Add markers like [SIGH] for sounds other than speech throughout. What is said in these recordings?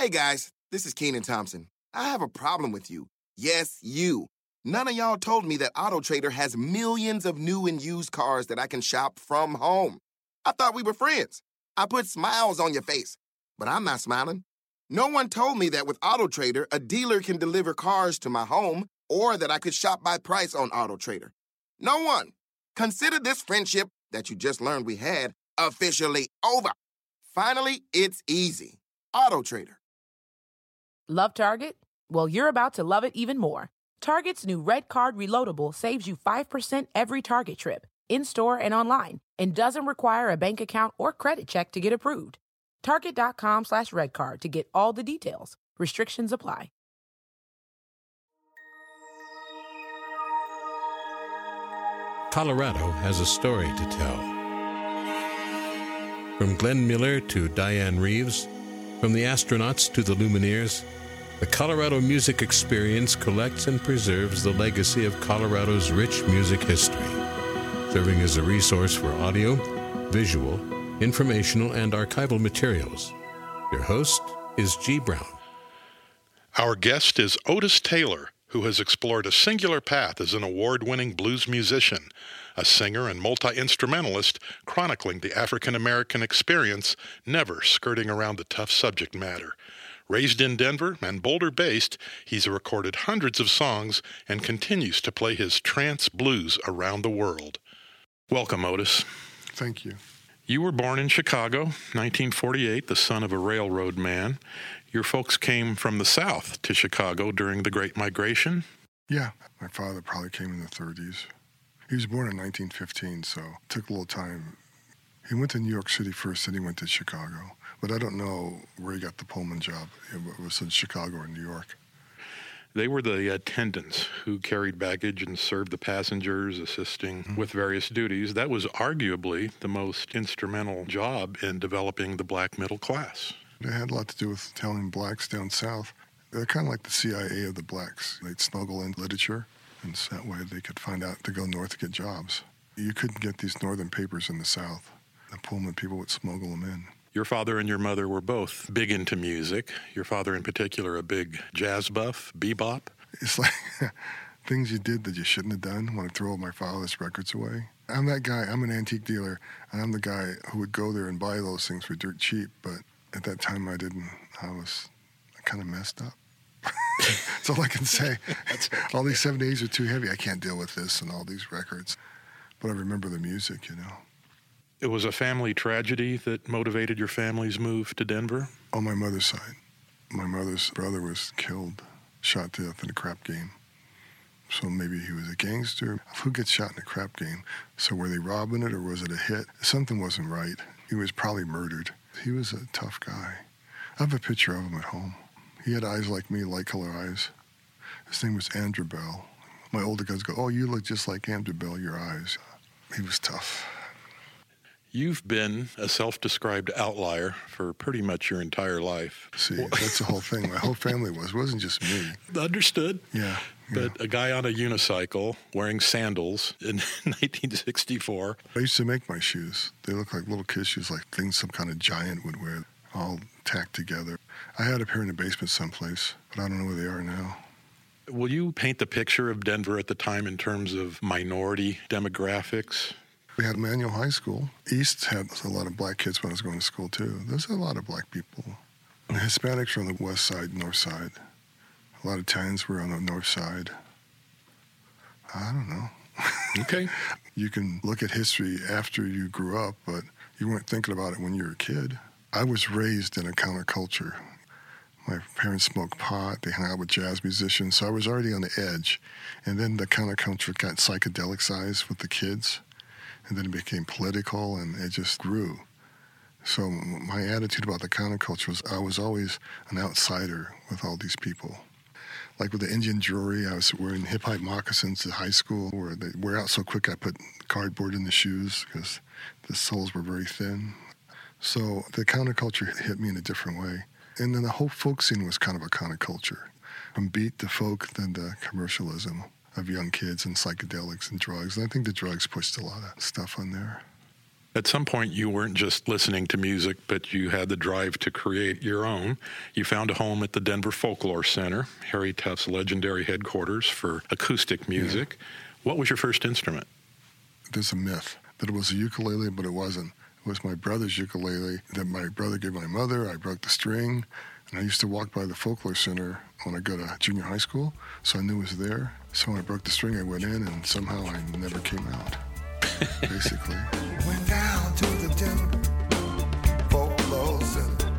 Hey guys, this is Kenan Thompson. I have a problem with you. Yes, you. None of y'all told me that AutoTrader has millions of new and used cars that I can shop from home. I thought we were friends. I put smiles on your face, but I'm not smiling. No one told me that with AutoTrader, a dealer can deliver cars to my home or that I could shop by price on AutoTrader. No one. Consider this friendship that you just learned we had officially over. Finally, it's easy. AutoTrader. Love Target? Well, you're about to love it even more. Target's new Red Card Reloadable saves you 5% every Target trip, in store and online, and doesn't require a bank account or credit check to get approved. Target.com slash redcard to get all the details. Restrictions apply. Colorado has a story to tell. From Glenn Miller to Dianne Reeves, from the astronauts to the Lumineers, the Colorado Music Experience collects and preserves the legacy of Colorado's rich music history, serving as a resource for audio, visual, informational, and archival materials. Your host is G. Brown. Our guest is Otis Taylor, who has explored a singular path as an award winning blues musician, a singer and multi instrumentalist chronicling the African American experience, never skirting around the tough subject matter. Raised in Denver and Boulder based, he's recorded hundreds of songs and continues to play his trance blues around the world. Welcome, Otis. Thank you. You were born in Chicago, 1948, the son of a railroad man. Your folks came from the South to Chicago during the Great Migration. Yeah, my father probably came in the 30s. He was born in 1915, so it took a little time. He went to New York City first, then he went to Chicago. But I don't know where he got the Pullman job. It was in Chicago or New York. They were the attendants who carried baggage and served the passengers, assisting mm-hmm. with various duties. That was arguably the most instrumental job in developing the black middle class. It had a lot to do with telling blacks down south. They're kind of like the CIA of the blacks. They'd smuggle in literature, and so that way they could find out to go north to get jobs. You couldn't get these northern papers in the south. The Pullman people would smuggle them in. Your father and your mother were both big into music. Your father, in particular, a big jazz buff, bebop. It's like [LAUGHS] things you did that you shouldn't have done. I Want to throw all my father's records away? I'm that guy. I'm an antique dealer, and I'm the guy who would go there and buy those things for dirt cheap. But at that time I didn't. I was kind of messed up. [LAUGHS] That's all I can say. [LAUGHS] okay. All these seven days are too heavy. I can't deal with this and all these records. But I remember the music, you know. It was a family tragedy that motivated your family's move to Denver? On my mother's side. My mother's brother was killed, shot to death in a crap game. So maybe he was a gangster. Who gets shot in a crap game? So were they robbing it or was it a hit? Something wasn't right. He was probably murdered. He was a tough guy. I have a picture of him at home. He had eyes like me, light color eyes. His name was Andrew Bell. My older guys go, Oh, you look just like Andrew Bell, your eyes. He was tough. You've been a self described outlier for pretty much your entire life. See, that's the whole thing. My whole family was. It wasn't just me. Understood. Yeah. But yeah. a guy on a unicycle wearing sandals in [LAUGHS] 1964. I used to make my shoes. They look like little kids' shoes, like things some kind of giant would wear, all tacked together. I had a pair in the basement someplace, but I don't know where they are now. Will you paint the picture of Denver at the time in terms of minority demographics? We had Manual High School. East had a lot of black kids when I was going to school, too. There's a lot of black people. The Hispanics were on the west side, north side. A lot of Italians were on the north side. I don't know. [LAUGHS] Okay. you can look at history after you grew up, but you weren't thinking about it when you were a kid. I was raised in a counterculture. My parents smoked pot, they hung out with jazz musicians, so I was already on the edge. And then the counterculture got psychedelicized with the kids and then it became political and it just grew. So my attitude about the counterculture was I was always an outsider with all these people. Like with the Indian jewelry, I was wearing hip hop moccasins at high school where they wear out so quick I put cardboard in the shoes because the soles were very thin. So the counterculture hit me in a different way. And then the whole folk scene was kind of a counterculture. From beat to folk, then to commercialism of young kids and psychedelics and drugs. And I think the drugs pushed a lot of stuff on there. At some point, you weren't just listening to music, but you had the drive to create your own. You found a home at the Denver Folklore Center, Harry Tuft's legendary headquarters for acoustic music. Yeah. What was your first instrument? There's a myth that it was a ukulele, but it wasn't. Was my brother's ukulele that my brother gave my mother. I broke the string, and I used to walk by the Folklore Center when I go to junior high school, so I knew it was there. So when I broke the string, I went in, and somehow I never came out basically. [LAUGHS] Went down to the folklore center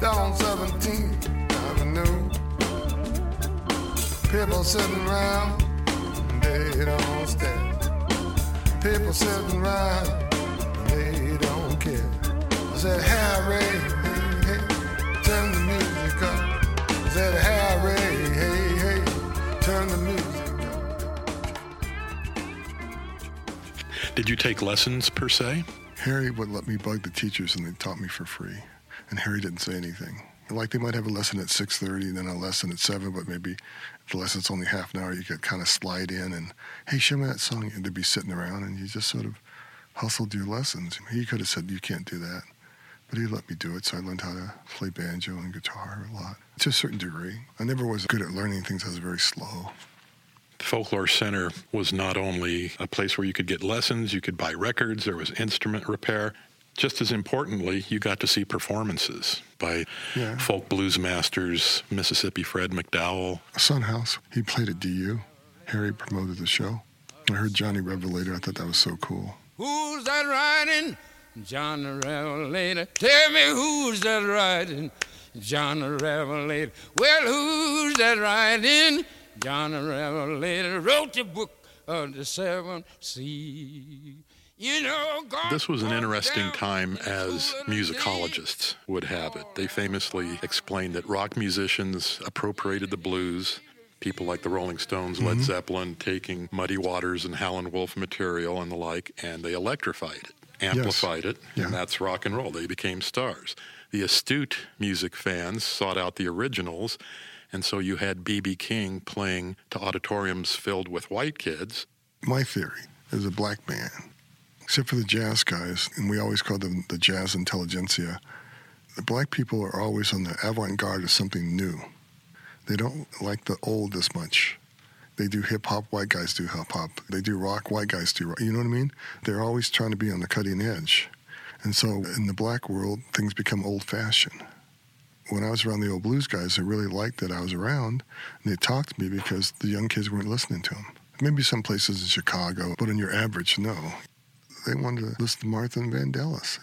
down 17th Avenue. People sitting around, they don't stare. People sitting around, they don't. I said, Harry, hey, hey, turn the music up. I said, Harry, hey, hey, turn the music Did you take lessons per se? Harry would let me bug the teachers and they taught me for free. And Harry didn't say anything. Like they might have a lesson at 6.30 and then a lesson at 7, but maybe the lesson's only half an hour, you could kind of slide in and, hey, show me that song. And they'd be sitting around and you just sort of hustled your lessons. He could have said, you can't do that. But he let me do it, so I learned how to play banjo and guitar a lot, to a certain degree. I never was good at learning things. I was very slow. Folklore Center was not only a place where you could get lessons, you could buy records, there was instrument repair. Just as importantly, you got to see performances by yeah. folk blues masters, Mississippi Fred McDowell. Son House, he played at DU. Harry promoted the show. I heard Johnny Revelator. I thought that was so cool. Who's that riding? John the Revelator. Tell me who's that riding? John the Revelator. Well, who's that riding? John the Revelator wrote the book of the seven seas. You know, this was an interesting time as musicologists would have it. They famously explained that rock musicians appropriated the blues, people like the Rolling Stones, Led mm-hmm. Zeppelin, taking Muddy Waters and Howlin' Wolf material and the like, and they electrified it, amplified yes. it, yeah. and that's rock and roll. They became stars. The astute music fans sought out the originals and so you had B.B. King playing to auditoriums filled with white kids. My theory is a black man, except for the jazz guys, and we always call them the jazz intelligentsia. The black people are always on the avant garde of something new. They don't like the old as much. They do hip hop, white guys do hip hop. They do rock, white guys do rock. You know what I mean? They're always trying to be on the cutting edge. And so in the black world, things become old fashioned when I was around the old blues guys, they really liked that I was around, and they talked to me because the young kids weren't listening to them. Maybe some places in Chicago, but on your average, no. They wanted to listen to Martha and Vandellas.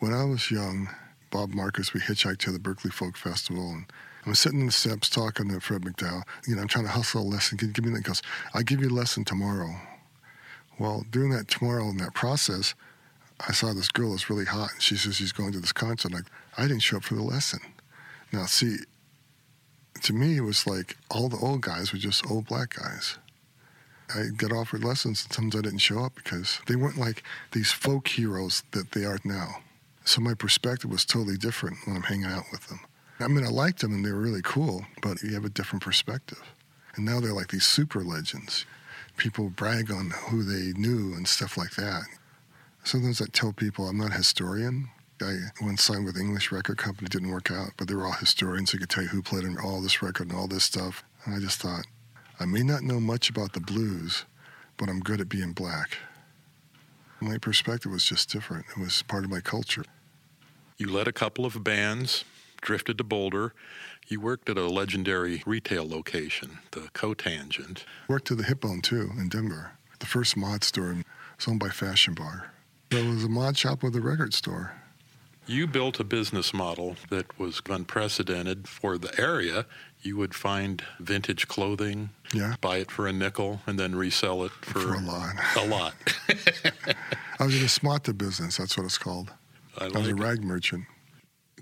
When I was young, Bob Marcus, we hitchhiked to the Berkeley Folk Festival, and I was sitting in the steps talking to Fred McDowell. You know, I'm trying to hustle a lesson. Give, give me that. He goes, I'll give you a lesson tomorrow. Well, during that tomorrow in that process, I saw this girl that's really hot, and she says she's going to this concert. Like, I didn't show up for the lesson. Now, see, to me, it was like all the old guys were just old black guys. I got offered lessons, and sometimes I didn't show up because they weren't like these folk heroes that they are now. So my perspective was totally different when I'm hanging out with them. I mean, I liked them and they were really cool, but you have a different perspective. And now they're like these super legends. People brag on who they knew and stuff like that. Sometimes I tell people I'm not a historian, I once signed with English record company, didn't work out, but they were all historians who could tell you who played on all this record and all this stuff. And I just thought, I may not know much about the blues, but I'm good at being black. My perspective was just different. It was part of my culture. You led a couple of bands, drifted to Boulder. You worked at a legendary retail location, the Cotangent. Worked at the Hip Bone, too, in Denver. The first mod store. was owned by Fashion Bar. It was a mod shop with a record store. You built a business model that was unprecedented for the area. You would find vintage clothing, yeah. buy it for a nickel, and then resell it for, for a lot. [LAUGHS] A lot. I was in a shmatta business. That's what it's called. I, like I was a rag merchant.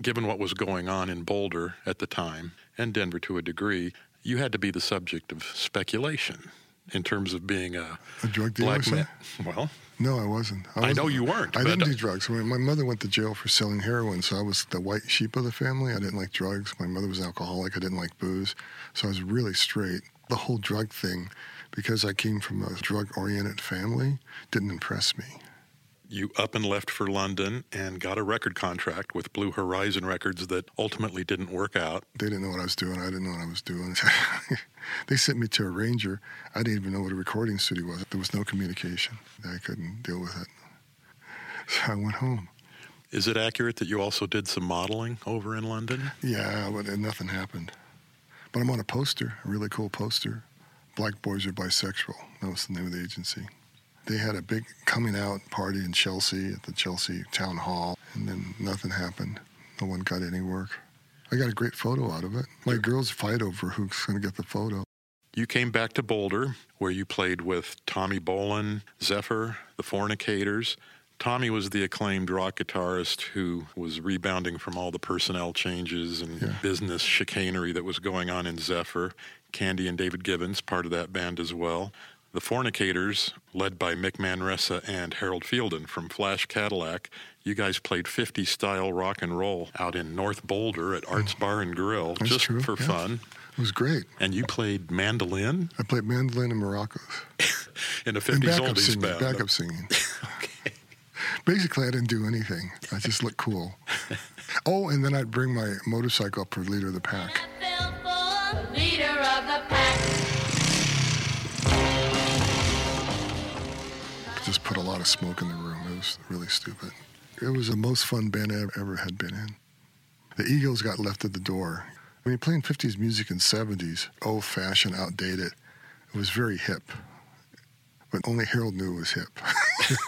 Given what was going on in Boulder at the time, and Denver to a degree, you had to be the subject of speculation in terms of being a, a drug dealer. Black man. [LAUGHS] Well, no, I wasn't. I, wasn't. I know you weren't. I didn't uh, do drugs. My mother went to jail for selling heroin, so I was the white sheep of the family. I didn't like drugs. My mother was an alcoholic. I didn't like booze, so I was really straight. The whole drug thing, because I came from a drug-oriented family, didn't impress me. You up and left for London and got a record contract with Blue Horizon Records that ultimately didn't work out. They didn't know what I was doing. I didn't know what I was doing. [LAUGHS] they sent me to a ranger. I didn't even know what a recording studio was. There was no communication. I couldn't deal with it. So I went home. Is it accurate that you also did some modeling over in London? Yeah, but nothing happened. But I'm on a poster, a really cool poster. Black Boys Are Bisexual. That was the name of the agency. They had a big coming out party in Chelsea at the Chelsea Town Hall, and then nothing happened. No one got any work. I got a great photo out of it. My girls fight over who's going to get the photo. You came back to Boulder, where you played with Tommy Bolin, Zephyr, the Fornicators. Tommy was the acclaimed rock guitarist who was rebounding from all the personnel changes and Yeah. business chicanery that was going on in Zephyr. Candy and David Givens, part of that band as well. The Fornicators, led by Mick Manresa and Harold Fielden from Flash Cadillac, you guys played 50 style rock and roll out in North Boulder at Arts mm. Bar and Grill just true, for yeah. fun. It was great. And you played mandolin I played mandolin and maracas. [LAUGHS] in a And 50s backup oldies singing. band. Backup singing. [LAUGHS] Basically, I didn't do anything. I just looked cool. [LAUGHS] oh, and then I'd bring my motorcycle up for leader of the pack. Just put a lot of smoke in the room. It was really stupid. It was the most fun band I ever had been in. The Eagles got left at the door. When you're playing 50s music and 70s, old fashioned, outdated, it was very hip. But only Harold knew it was hip.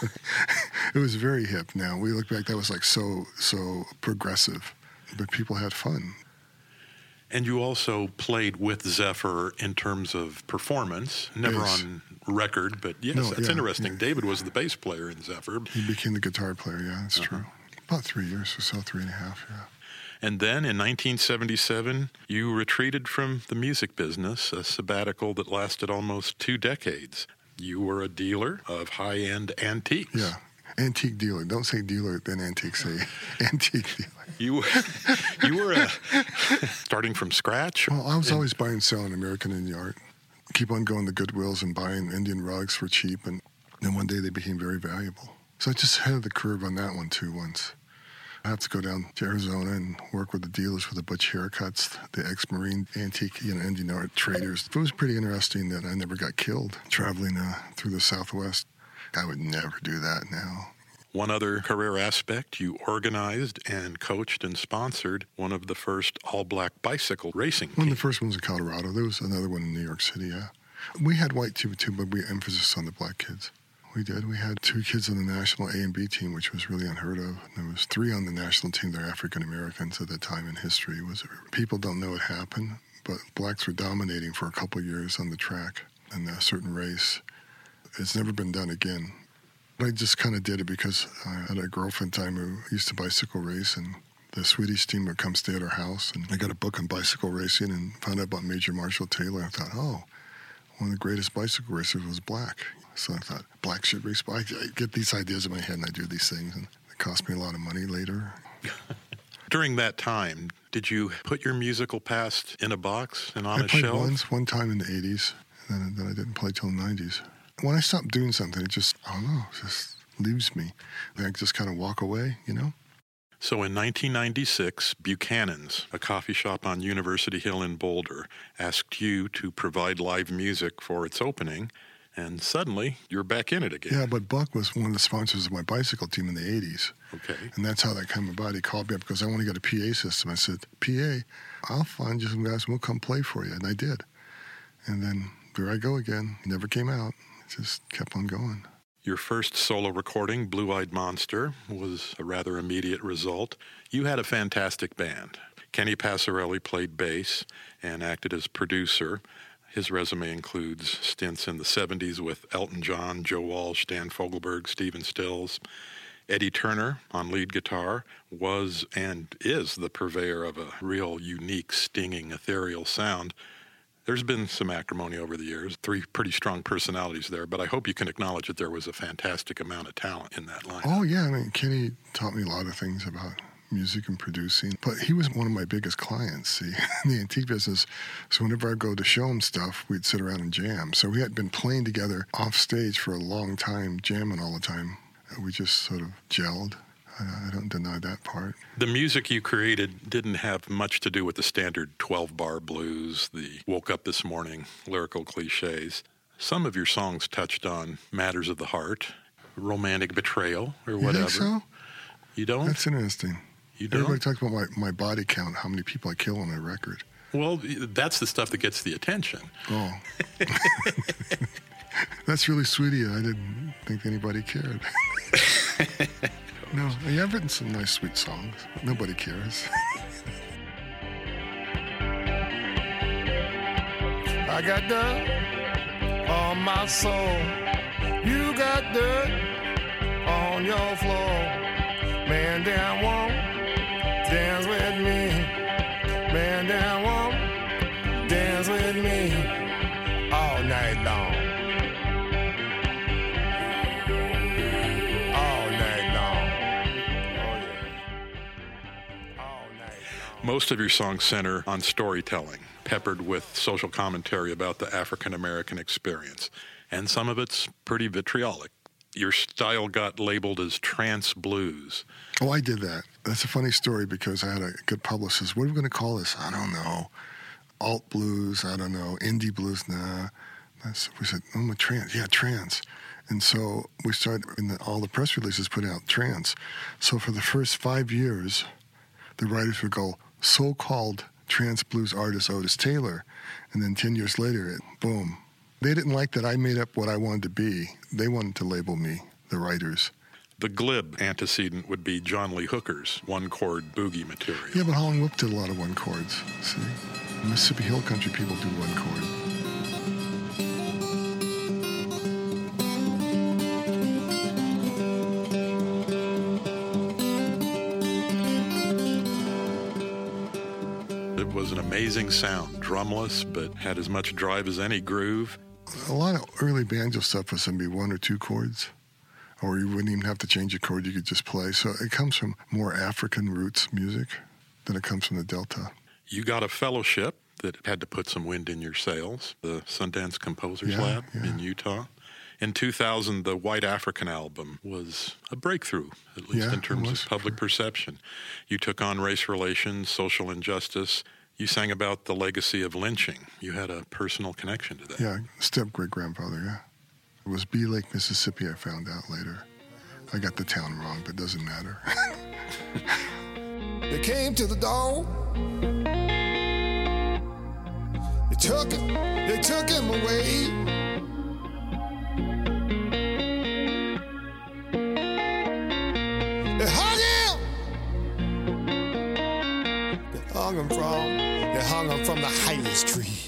[LAUGHS] it was very hip now. We look back, that was like so, so progressive. But people had fun. And you also played with Zephyr in terms of performance, never Yes. on record, but yes, No, that's yeah, interesting. yeah. David was the bass player in Zephyr. He became the guitar player, yeah, that's Uh-huh. true. About three years or so, three and a half, yeah. And then in 1977, you retreated from the music business, a sabbatical that lasted almost two decades. You were a dealer of high end antiques. Yeah. Antique dealer. Don't say dealer, then antique. Say [LAUGHS] antique dealer. You, you were a, starting from scratch. Well, I was always buying and selling American Indian art. Keep on going to Goodwills and buying Indian rugs for cheap. And then one day they became very valuable. So I just headed the curve on that one too once. I have to go down to Arizona and work with the dealers with the butch haircuts, the ex-Marine antique, you know, Indian art traders. It was pretty interesting that I never got killed traveling uh, through the Southwest. I would never do that now. One other career aspect, you organized and coached and sponsored one of the first all black bicycle racing One of the first ones in Colorado. There was another one in New York City, yeah. We had white too, too, but we emphasis on the black kids. We did. We had two kids on the national A and B team, which was really unheard of. There was three on the national team. They're African Americans at that time in history. It was people don't know it happened, but blacks were dominating for a couple of years on the track in a certain race. It's never been done again. I just kind of did it because I had a girlfriend time who used to bicycle race, and the Swedish team would come stay at our house. And I got a book on bicycle racing and found out about Major Marshall Taylor. I thought, oh, one of the greatest bicycle racers was black. So I thought, black should race. I get these ideas in my head and I do these things. And it cost me a lot of money later. [LAUGHS] During that time, did you put your musical past in a box and on I a played shelf? once, one time in the 80s, and then, then I didn't play till the 90s. When I stop doing something, it just, I don't know, it just leaves me. I just kind of walk away, you know? So in 1996, Buchanan's, a coffee shop on University Hill in Boulder, asked you to provide live music for its opening, and suddenly you're back in it again. Yeah, but Buck was one of the sponsors of my bicycle team in the 80s. Okay. And that's how that came about. He called me up because I want to get a PA system. I said, PA, I'll find you some guys and we'll come play for you. And I did. And then there I go again. Never came out. Just kept on going. Your first solo recording, Blue Eyed Monster, was a rather immediate result. You had a fantastic band. Kenny Passarelli played bass and acted as producer. His resume includes stints in the 70s with Elton John, Joe Walsh, Dan Fogelberg, Stephen Stills. Eddie Turner on lead guitar was and is the purveyor of a real unique, stinging, ethereal sound. There's been some acrimony over the years, three pretty strong personalities there, but I hope you can acknowledge that there was a fantastic amount of talent in that line. Oh, yeah. I mean, Kenny taught me a lot of things about music and producing, but he was one of my biggest clients, see, [LAUGHS] in the antique business. So whenever I go to show him stuff, we'd sit around and jam. So we had been playing together off stage for a long time, jamming all the time. We just sort of gelled. I, I don't deny that part. The music you created didn't have much to do with the standard 12 bar blues, the woke up this morning lyrical cliches. Some of your songs touched on matters of the heart, romantic betrayal, or You whatever. think so? You don't? That's interesting. you don't? Everybody talks about my, my body count, how many people I kill on a record. Well, that's the stuff that gets the attention. Oh. [LAUGHS] [LAUGHS] That's really sweet of you. I didn't think anybody cared. [LAUGHS] no, yeah, I've written some nice, sweet songs. Nobody cares. [LAUGHS] I got dirt on my soul. You got dirt on your floor. Man down Most of your songs center on storytelling, peppered with social commentary about the African American experience. And some of it's pretty vitriolic. Your style got labeled as trance blues. Oh, I did that. That's a funny story because I had a good publicist. What are we going to call this? I don't know. Alt blues. I don't know. Indie blues. Nah. That's, we said, mm, oh, my trance. Yeah, trance. And so we started, the, all the press releases put out trance. So for the first five years, the writers would go, so called trance blues artist Otis Taylor. And then 10 years later, it, boom. They didn't like that I made up what I wanted to be. They wanted to label me, the writers. The glib antecedent would be John Lee Hooker's one chord boogie material. Yeah, but Howlin' Wolf did a lot of one chords. See, Mississippi Hill Country people do one chord. Was an amazing sound, drumless, but had as much drive as any groove. A lot of early banjo stuff was going to be one or two chords, or you wouldn't even have to change a chord; you could just play. So it comes from more African roots music than it comes from the Delta. You got a fellowship that had to put some wind in your sails, the Sundance Composers Yeah, Lab yeah. in Utah. In 2000, the White African album was a breakthrough, at least Yeah, in terms was of public for- perception. You took on race relations, social injustice. You sang about the legacy of lynching. You had a personal connection to that. Yeah, step great grandfather. Yeah, it was Bee Lake, Mississippi. I found out later. I got the town wrong, but it doesn't matter. [LAUGHS] They came to the door. They took him, they took him away. Hung him from, they hung him from the highest tree.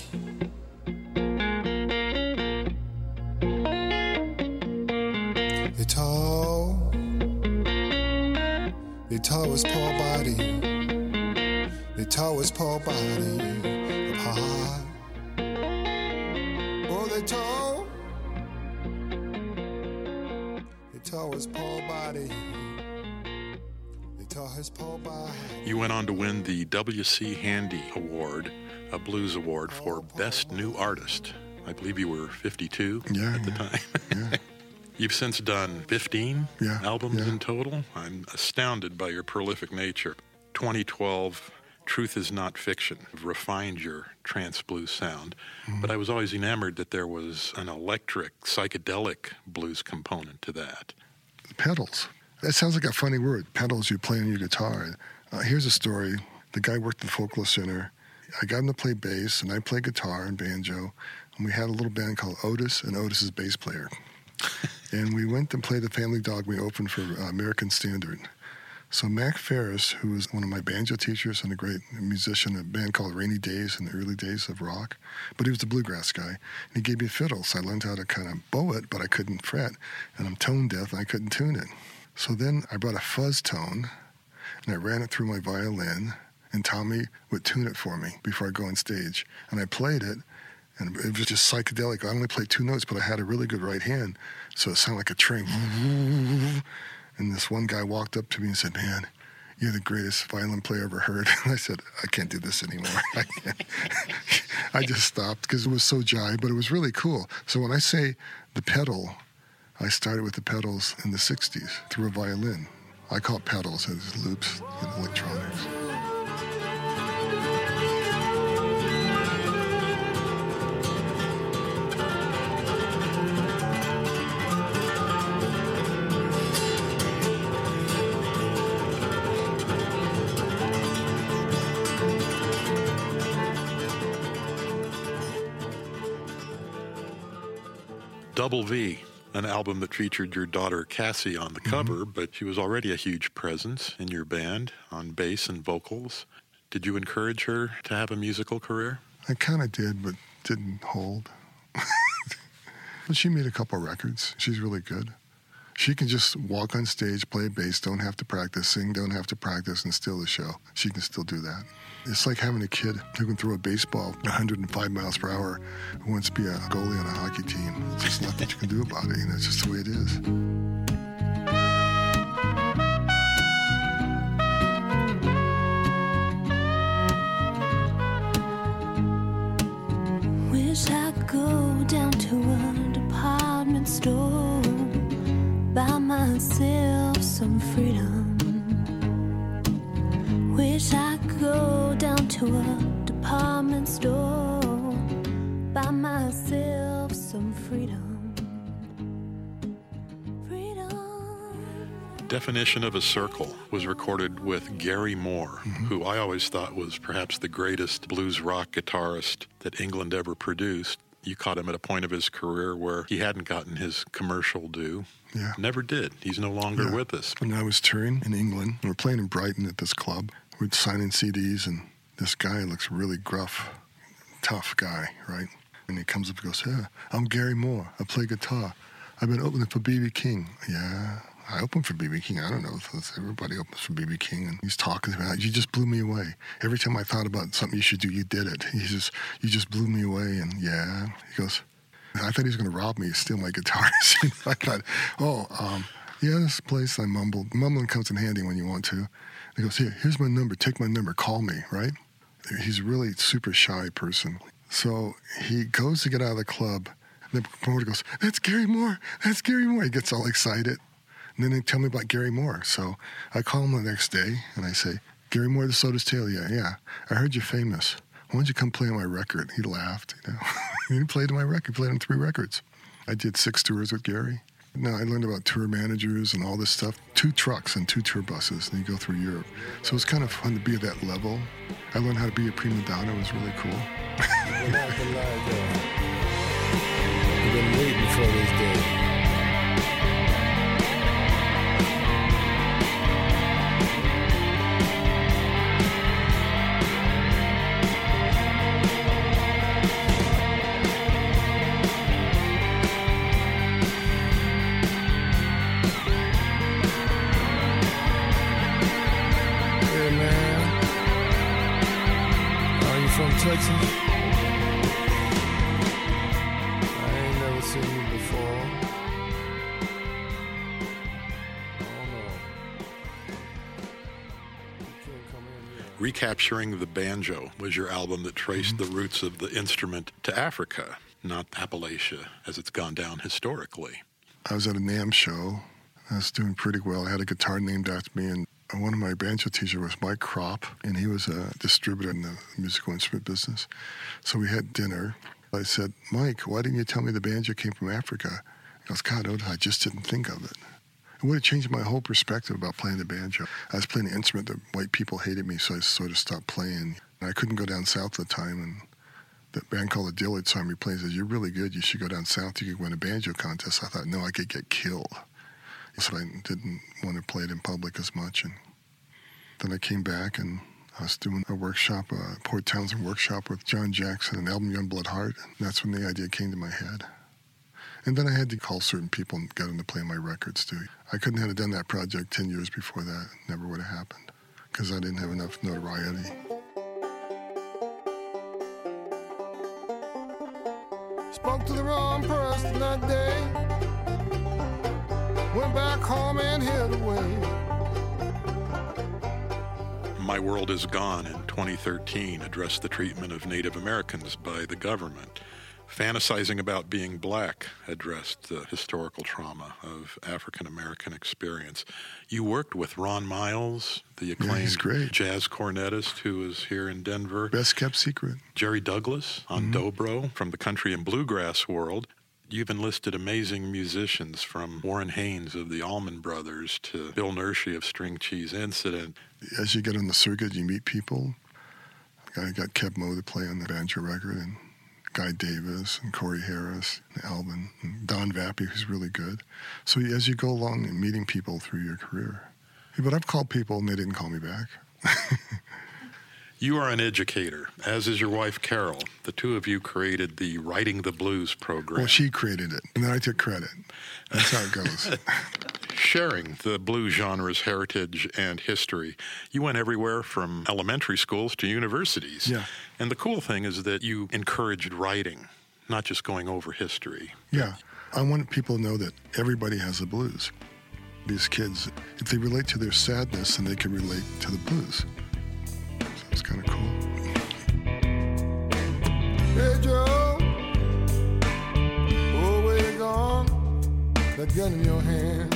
W.C. Handy Award, a blues award for Best New Artist. I believe you were 52 Yeah, at the yeah, time. yeah. [LAUGHS] You've since done 15 Yeah, albums in total. I'm astounded by your prolific nature. 2012, Truth is Not Fiction, refined your trance blues sound. Mm-hmm. But I was always enamored that there was an electric, psychedelic blues component to that. pedals. That sounds like a funny word. Pedals you play on your guitar. Uh, here's a story. The guy worked at the Folklore Center. I got him to play bass, and I played guitar and banjo. And we had a little band called Otis, and Otis's bass player. [LAUGHS] and we went and played the Family Dog. We opened for uh, American Standard. So Mac Ferris, who was one of my banjo teachers and a great musician, a band called Rainy Days in the early days of rock, but he was the bluegrass guy. And he gave me a fiddle, so I learned how to kind of bow it, but I couldn't fret, and I'm tone deaf, and I couldn't tune it. So then I brought a fuzz tone, and I ran it through my violin, and Tommy would tune it for me before I go on stage. And I played it, and it was just psychedelic. I only played two notes, but I had a really good right hand, so it sounded like a train. And this one guy walked up to me and said, "Man, you're the greatest violin player ever heard." [LAUGHS] And I said, "I can't do this anymore." I. [LAUGHS] I just stopped because it was so jive, but it was really cool. So when I say the pedal, I started with the pedals in the 60s through a violin. I call it pedals as loops in electronics. Double V, an album that featured your daughter Cassie on the mm-hmm. cover, but she was already a huge presence in your band on bass and vocals. Did you encourage her to have a musical career? I kind of did, but didn't hold. [LAUGHS] but she made a couple records. She's really good. She can just walk on stage, play bass, don't have to practice, sing, don't have to practice, and steal the show. She can still do that. It's like having a kid who can throw a baseball 105 miles per hour who wants to be a goalie on a hockey team. It's just nothing you can do about it. You know, it's just the way it is. Definition of a Circle was recorded with Gary Moore, mm-hmm. who I always thought was perhaps the greatest blues rock guitarist that England ever produced. You caught him at a point of his career where he hadn't gotten his commercial due. Yeah. Never did. He's no longer Yeah. with us. When I was touring in England, we were playing in Brighton at this club. We'd signing CDs, and this guy looks really gruff, tough guy, right? And he comes up and goes, Yeah, I'm Gary Moore. I play guitar. I've been opening for B.B. King. Yeah, I open for B.B. King. I don't know everybody opens for B.B. King. And he's talking about. You just blew me away. Every time I thought about something you should do, you did it. He just, you just blew me away. And yeah, he goes, I thought he was going to rob me, steal my guitar. I thought, oh, um, yeah, this place. I mumbled. Mumbling comes in handy when you want to. He goes, here, here's my number. Take my number. Call me, right? He's really super shy person. So he goes to get out of the club. The promoter goes, that's Gary Moore. That's Gary Moore. He gets all excited. And then they tell me about Gary Moore. So I call him the next day and I say, Gary Moore, the Soda's Tail. Yeah, yeah. I heard you're famous. Why don't you come play on my record? He laughed. You know, [LAUGHS] he played on my record. Played on three records. I did six tours with Gary. No, I learned about tour managers and all this stuff. Two trucks and two tour buses, and you go through Europe. So it's kind of fun to be at that level. I learned how to be a prima donna. It was really cool. [LAUGHS] You've been waiting for this Recapturing the Banjo was your album that traced the roots of the instrument to Africa, not Appalachia, as it's gone down historically. I was at a NAMM show. I was doing pretty well. I had a guitar named after me, and one of my banjo teachers was Mike Kropp, and he was a distributor in the musical instrument business. So we had dinner. I said, Mike, why didn't you tell me the banjo came from Africa? He goes, God, I just didn't think of it. It would have changed my whole perspective about playing the banjo. I was playing an instrument that white people hated me, so I sort of stopped playing. And I couldn't go down south at the time, and the band called the Dillard saw me play and says, You're really good. You should go down south. You could win a banjo contest. I thought, No, I could get killed. So I didn't want to play it in public as much. And then I came back and I was doing a workshop, a Port Townsend workshop with John Jackson and Alvin Youngblood Hart. And that's when the idea came to my head. And then I had to call certain people and get them to play my records too. I couldn't have done that project 10 years before that. It never would have happened because I didn't have enough notoriety. Spoke to the wrong person that day. Went back home and hid away. My World Is Gone in 2013 addressed the treatment of Native Americans by the government. Fantasizing about being black addressed the historical trauma of African American experience. You worked with Ron Miles, the acclaimed great. jazz cornetist who is here in Denver. Best kept secret. Jerry Douglas on mm-hmm. dobro from the country and bluegrass world. You've enlisted amazing musicians from Warren Haynes of the Allman Brothers to Bill Nershi of String Cheese Incident. As you get on the circuit, you meet people. I got Keb' Mo' to play on the banjo record, and Guy Davis, and Corey Harris, and Alvin, and Don Vappie, who's really good. So as you go along and meeting people through your career. But I've called people and they didn't call me back. [LAUGHS] You are an educator, as is your wife Carol. The two of you created the Writing the Blues program. Well, she created it, and then I took credit. That's how it goes. [LAUGHS] sharing the blues genre's heritage and history. You went everywhere from elementary schools to universities. Yeah. And the cool thing is that you encouraged writing, not just going over history. yeah. I want people to know that everybody has the blues. These kids, if they relate to their sadness, then they can relate to the blues. Gun in your hand.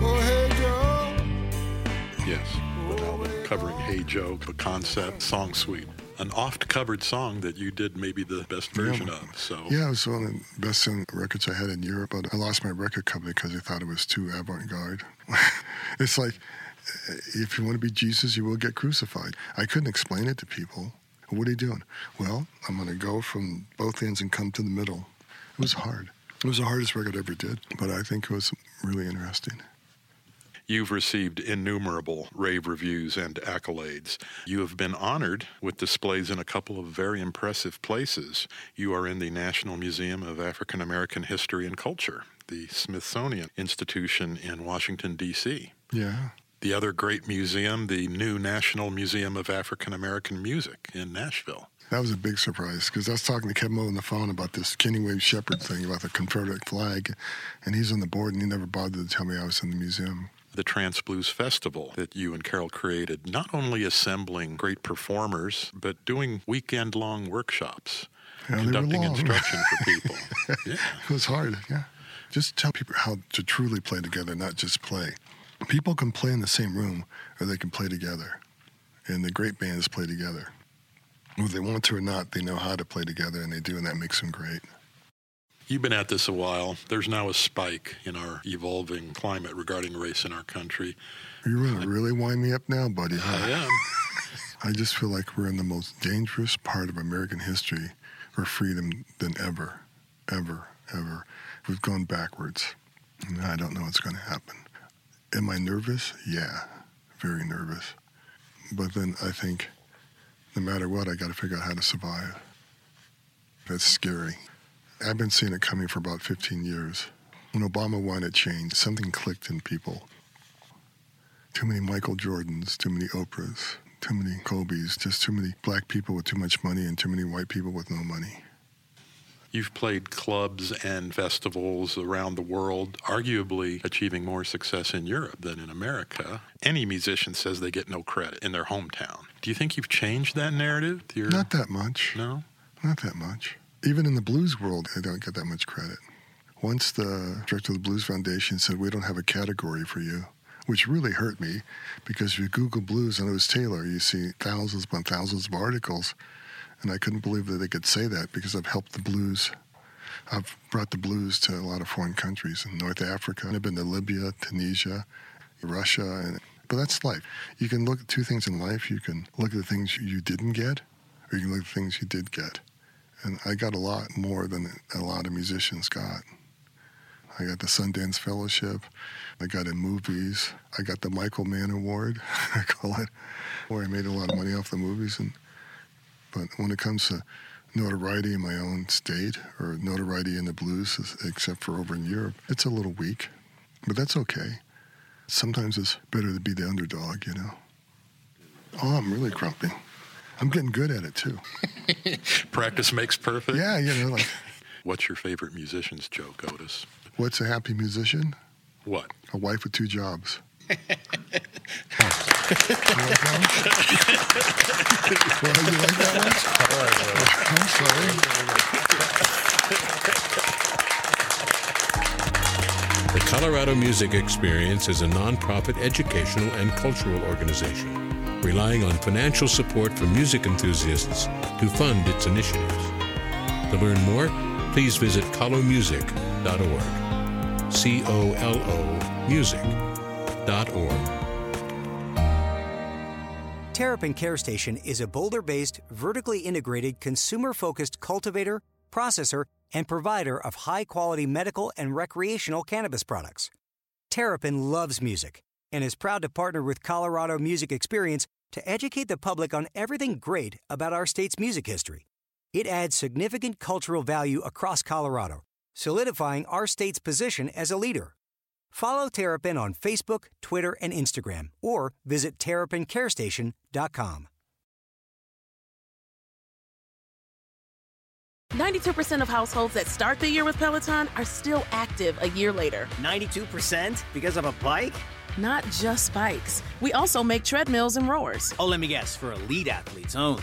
Oh hey Joe, Yes. An album covering Hey Joe, the concept, song suite. An oft covered song that you did maybe the best version of. So Yeah, it was one of the best selling records I had in Europe, but I lost my record company because they thought it was too avant garde. [LAUGHS] it's like, if you want to be Jesus, you will get crucified. I couldn't explain it to people. What are you doing? Well, I'm going to go from both ends and come to the middle. It was hard. It was the hardest record I ever did, but I think it was really interesting. You've received innumerable rave reviews and accolades. You have been honored with displays in a couple of very impressive places. You are in the National Museum of African American History and Culture, the Smithsonian Institution in Washington, D.C. Yeah. The other great museum, the new National Museum of African American Music in Nashville. That was a big surprise because I was talking to Keb' Mo' on the phone about this Kenny Wayne Shepherd thing about the Confederate flag, and he's on the board and he never bothered to tell me I was in the museum. the Trance Blues Festival that you and Carol created, not only assembling great performers, but doing weekend long workshops, Yeah, conducting instruction for [LAUGHS] people. yeah. It was hard, yeah. Just tell people how to truly play together, not just play. People can play in the same room or they can play together. And the great bands play together. Whether they want to or not, they know how to play together and they do, and that makes them great. You've been at this a while. There's now a spike in our evolving climate regarding race in our country. You're going to really wind me up now, buddy. I am. [LAUGHS] I just feel like we're in the most dangerous part of American history for freedom than ever, ever, ever. We've gone backwards. And I don't know what's going to happen. Am I nervous? Yeah, very nervous. But then I think no matter what, I got to figure out how to survive. That's scary. I've been seeing it coming for about 15 years. When Obama wanted change, something clicked in people. Too many Michael Jordans, too many Oprahs, too many Kobe's, just too many black people with too much money and too many white people with no money. You've played clubs and festivals around the world, arguably achieving more success in Europe than in America. Any musician says they get no credit in their hometown. Do you think you've changed that narrative? Your, Not that much. No? Not that much. Even in the blues world, I don't get that much credit. Once the director of the Blues Foundation said, We don't have a category for you, which really hurt me because if you Google blues and it was Taylor, you see thousands upon thousands of articles. And I couldn't believe that they could say that because I've helped the blues. I've brought the blues to a lot of foreign countries in North Africa. I've been to Libya, Tunisia, Russia, and but that's life. You can look at two things in life. You can look at the things you didn't get, or you can look at the things you did get. And I got a lot more than a lot of musicians got. I got the Sundance Fellowship. I got in movies. I got the Michael Mann Award, [LAUGHS] I call it, where I made a lot of money off the movies. And but when it comes to notoriety in my own state or notoriety in the blues, except for over in Europe, it's a little weak. But that's okay. Sometimes it's better to be the underdog, you know. Oh, I'm really grumpy. I'm getting good at it too. [LAUGHS] Practice makes perfect? Yeah, you know, like [LAUGHS] What's your favorite musician's joke, Otis? what's a happy musician? What? A wife with two jobs. You like that one? I'm sorry. The Colorado Music Experience is a nonprofit educational and cultural organization relying on financial support from music enthusiasts to fund its initiatives. To learn more, please visit colomusic.org. C O L O music.org. Terrapin Care Station is a Boulder based, vertically integrated, consumer focused cultivator, processor, and provider of high quality medical and recreational cannabis products. Terrapin loves music and is proud to partner with Colorado Music Experience to educate the public on everything great about our state's music history. It adds significant cultural value across Colorado, solidifying our state's position as a leader. Follow Terrapin on Facebook, Twitter, and Instagram, or visit terrapincarestation.com. 92% of households that start the year with Peloton are still active a year later. 92% because of a bike? Not just bikes. We also make treadmills and rowers. Oh, let me guess, for elite athletes only,